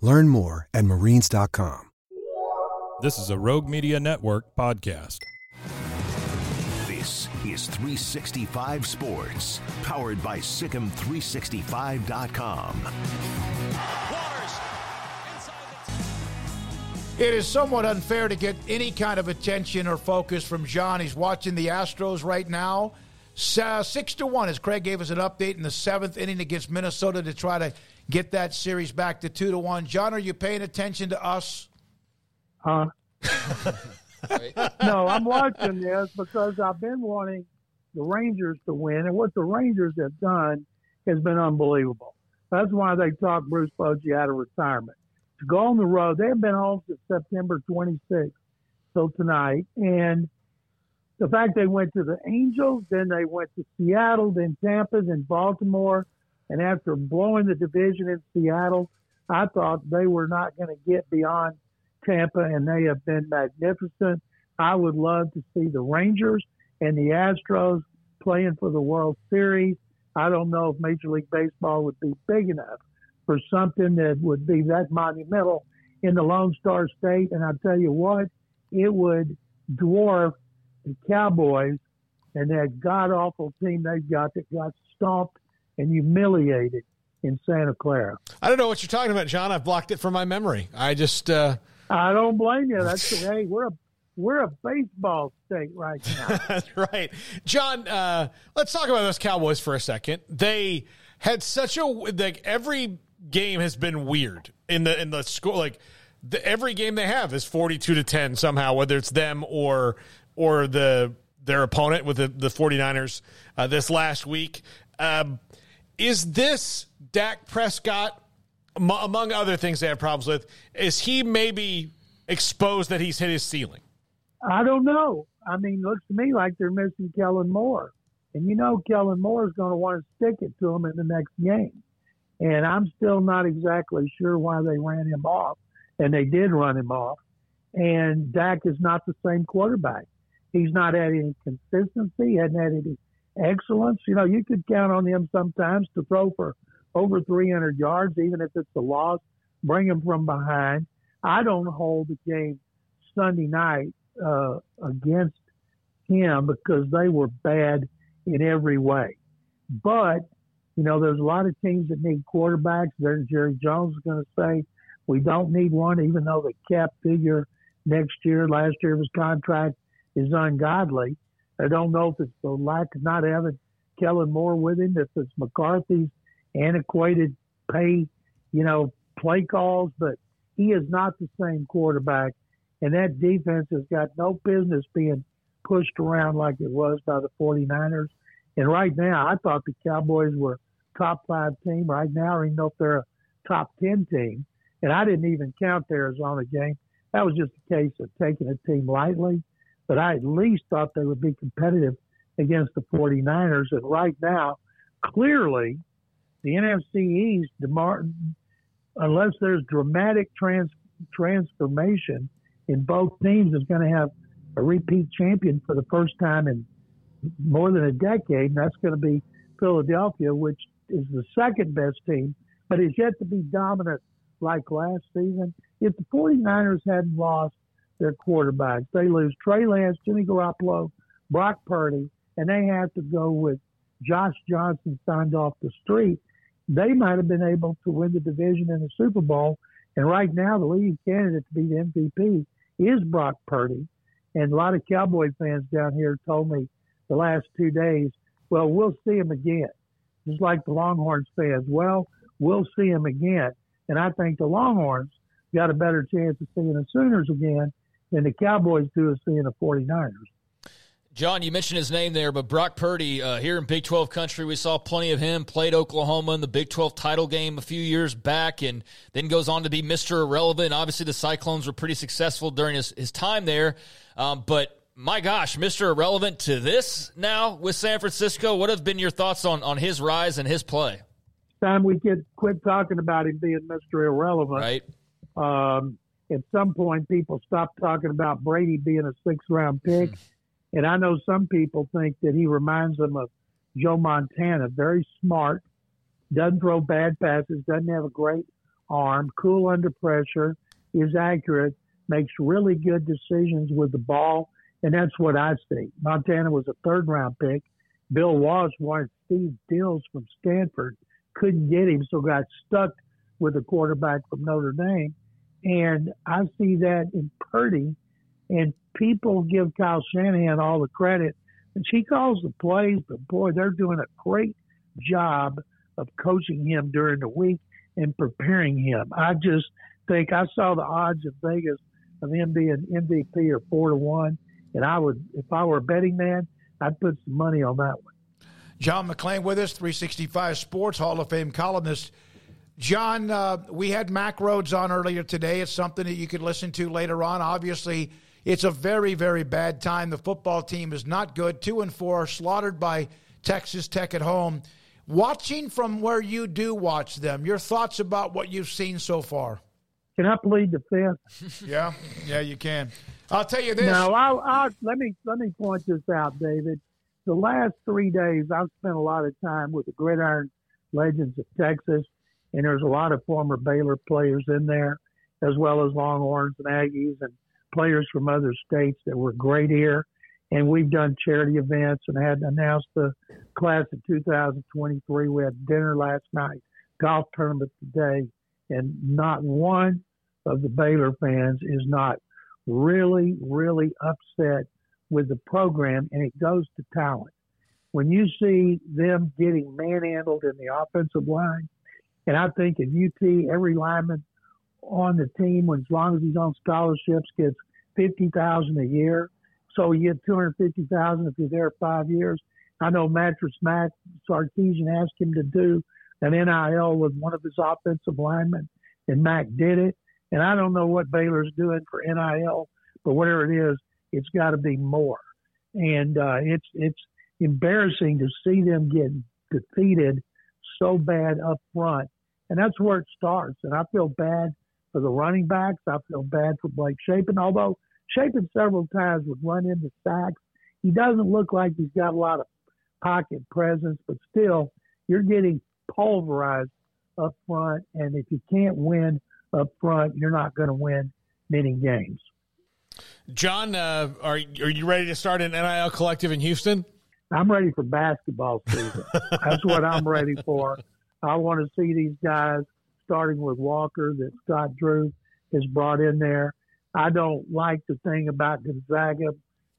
Learn more at marines.com. This is a Rogue Media Network podcast. This is 365 Sports, powered by SicEm365.com. It is somewhat unfair to get any kind of attention or focus from John. He's watching the Astros right now. Uh, six to one, as Craig gave us an update in the seventh inning against Minnesota to try to get that series back to two to one. John, are you paying attention to us? Huh? no, I'm watching this because I've been wanting the Rangers to win, and what the Rangers have done has been unbelievable. That's why they talked Bruce Bochy out of retirement to go on the road. They have been home since September 26th till tonight. And the fact they went to the Angels, then they went to Seattle, then Tampa, then Baltimore. And after blowing the division in Seattle, I thought they were not going to get beyond Tampa, and they have been magnificent. I would love to see the Rangers and the Astros playing for the World Series. I don't know if Major League Baseball would be big enough for something that would be that monumental in the Lone Star State. And I tell you what, it would dwarf the Cowboys and that god awful team they've got that got stomped and humiliated in Santa Clara. I don't know what you're talking about, John. I've blocked it from my memory. I just. Uh... I don't blame you. That's hey, we're a we're a baseball state right now. That's right, John. Uh, let's talk about those Cowboys for a second. They had such a like every game has been weird in the in the score. Like the, every game they have is forty two to ten somehow, whether it's them or or the their opponent with the, the 49ers uh, this last week. Um, is this Dak Prescott, among other things they have problems with, is he maybe exposed that he's hit his ceiling? I don't know. I mean, looks to me like they're missing Kellen Moore. And you know, Kellen Moore is going to want to stick it to him in the next game. And I'm still not exactly sure why they ran him off. And they did run him off. And Dak is not the same quarterback. He's not had any consistency, hadn't had any excellence. You know, you could count on him sometimes to throw for over 300 yards, even if it's a loss, bring him from behind. I don't hold the game Sunday night uh, against him because they were bad in every way. But you know, there's a lot of teams that need quarterbacks. There's Jerry Jones is going to say we don't need one, even though the cap figure next year, last year of his contract is ungodly. I don't know if it's the lack of not having Kellen Moore with him, if it's McCarthy's antiquated pay, you know, play calls, but he is not the same quarterback. And that defense has got no business being pushed around like it was by the 49ers. And right now, I thought the Cowboys were top five team. Right now, I don't even know if they're a top 10 team. And I didn't even count the Arizona game. That was just a case of taking a team lightly. But I at least thought they would be competitive against the 49ers. And right now, clearly, the NFC East, DeMar- unless there's dramatic trans- transformation in both teams, is going to have a repeat champion for the first time in more than a decade, and that's going to be Philadelphia, which is the second best team, but is yet to be dominant like last season. If the 49ers hadn't lost their quarterbacks, they lose Trey Lance, Jimmy Garoppolo, Brock Purdy, and they have to go with Josh Johnson signed off the street. They might have been able to win the division in the Super Bowl And right now, the leading candidate to be the MVP is Brock Purdy. And a lot of Cowboy fans down here told me the last two days, well, we'll see him again. Just like the Longhorns fans, well, we'll see him again. And I think the Longhorns got a better chance of seeing the Sooners again than the Cowboys do of seeing the 49ers. John, you mentioned his name there, but Brock Purdy uh, here in Big 12 country, we saw plenty of him. Played Oklahoma in the Big 12 title game a few years back, and then goes on to be Mr. Irrelevant. Obviously, the Cyclones were pretty successful during his, his time there, um, but my gosh, Mr. Irrelevant to this now with San Francisco. What have been your thoughts on on his rise and his play? Time we get quit talking about him being Mr. Irrelevant, right? Um, at some point, people stop talking about Brady being a six round pick. And I know some people think that he reminds them of Joe Montana. Very smart, doesn't throw bad passes, doesn't have a great arm, cool under pressure, is accurate, makes really good decisions with the ball. And that's what I see. Montana was a third round pick. Bill Walsh wanted Steve Dils from Stanford, couldn't get him, so got stuck with a quarterback from Notre Dame. And I see that in Purdy. And people give Kyle Shanahan all the credit, and she calls the plays, but boy, they're doing a great job of coaching him during the week and preparing him. I just think I saw the odds in Vegas of him being MVP or four to one, and I would, if I were a betting man, I'd put some money on that one. John McClain with us, 365 Sports Hall of Fame columnist. John, uh, we had Mack Rhoades on earlier today. It's something that you could listen to later on. Obviously, it's a very, very bad time. The football team is not good. Two and four, slaughtered by Texas Tech at home. Watching from where you do watch them, your thoughts about what you've seen so far? Can I plead the fifth? yeah, yeah, you can. I'll tell you this. No, I'll, I'll, let me let me point this out, David. The last three days, I've spent a lot of time with the Gridiron Legends of Texas, and there's a lot of former Baylor players in there, as well as Longhorns and Aggies and players from other states that were great here. And we've done charity events and had announced the class of 2023. We had dinner last night, golf tournament today, and not one of the Baylor fans is not really, really upset with the program, and it goes to talent. When you see them getting manhandled in the offensive line, and I think at UT, every lineman on the team, as long as he's on scholarships, gets fifty thousand a year. So you get two hundred fifty thousand if you're there five years. I know Mattress Mack Sarkisian asked him to do an NIL with one of his offensive linemen, and Mack did it. And I don't know what Baylor's doing for NIL, but whatever it is, it's got to be more. And uh, it's it's embarrassing to see them get defeated so bad up front, and that's where it starts. And I feel bad for the running backs. I feel bad for Blake Shapen, although Shapen several times would run into sacks. He doesn't look like he's got a lot of pocket presence, but still, you're getting pulverized up front. And if you can't win up front, you're not going to win many games. John, uh, are are you ready to start an NIL collective in Houston? I'm ready for basketball season. That's what I'm ready for. I want to see these guys starting with Walker that Scott Drew has brought in there. I don't like the thing about Gonzaga.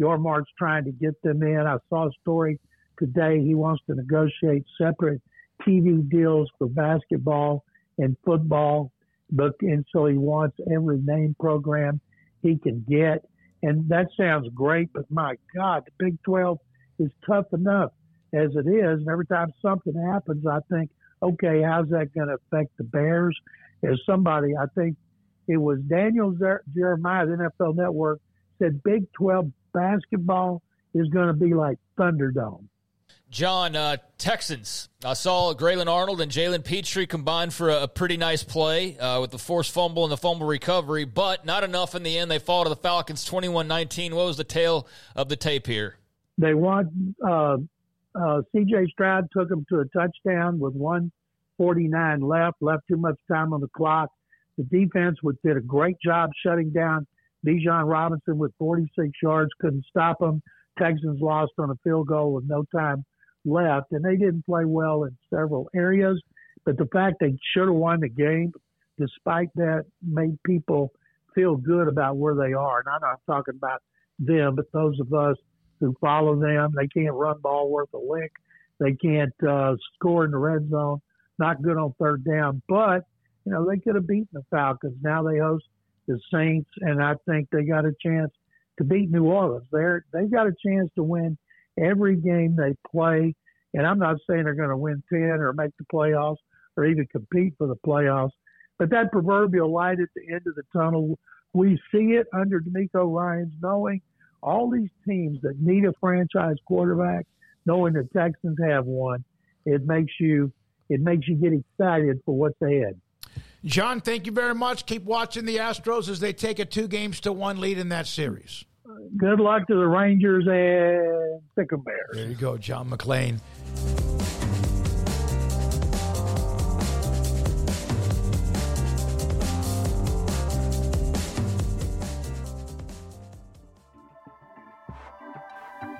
Yormark's trying to get them in. I saw a story today. He wants to negotiate separate TV deals for basketball and football, but and so he wants every name program he can get. And that sounds great, but my God, the Big 12 is tough enough as it is. And every time something happens, I think, okay, how's that going to affect the Bears? As somebody, I think it was Daniel Jeremiah, the NFL Network, said Big 12 basketball is going to be like Thunderdome. John, uh, Texans. I saw Grayland Arnold and Jalen Pitre combined for a, a, pretty nice play uh, with the forced fumble and the fumble recovery, but not enough in the end. They fall to the Falcons 21 19. What was the tail of the tape here? They want uh, uh, C.J. Stroud took them to a touchdown with 149 left, left too much time on the clock. The defense did a great job shutting down Bijan Robinson with 46 yards, couldn't stop him. Texans lost on a field goal with no time left, and they didn't play well in several areas. But the fact they should have won the game, despite that, made people feel good about where they are. And I'm not talking about them, but those of us who follow them. They can't run ball worth a lick. They can't uh, score in the red zone. Not good on third down, but you know they could have beaten the Falcons. Now they host the Saints, and I think they got a chance to beat New Orleans. They're they've got a chance to win every game they play. And I'm not saying they're going to win ten or make the playoffs or even compete for the playoffs, but that proverbial light at the end of the tunnel, we see it under DeMeco Ryans, knowing all these teams that need a franchise quarterback, knowing the Texans have one, it makes you it makes you get excited for what's ahead. John, thank you very much. Keep watching the Astros as they take a two games to one lead in that series. Good luck to the Rangers and Bears. There you go, John McClain.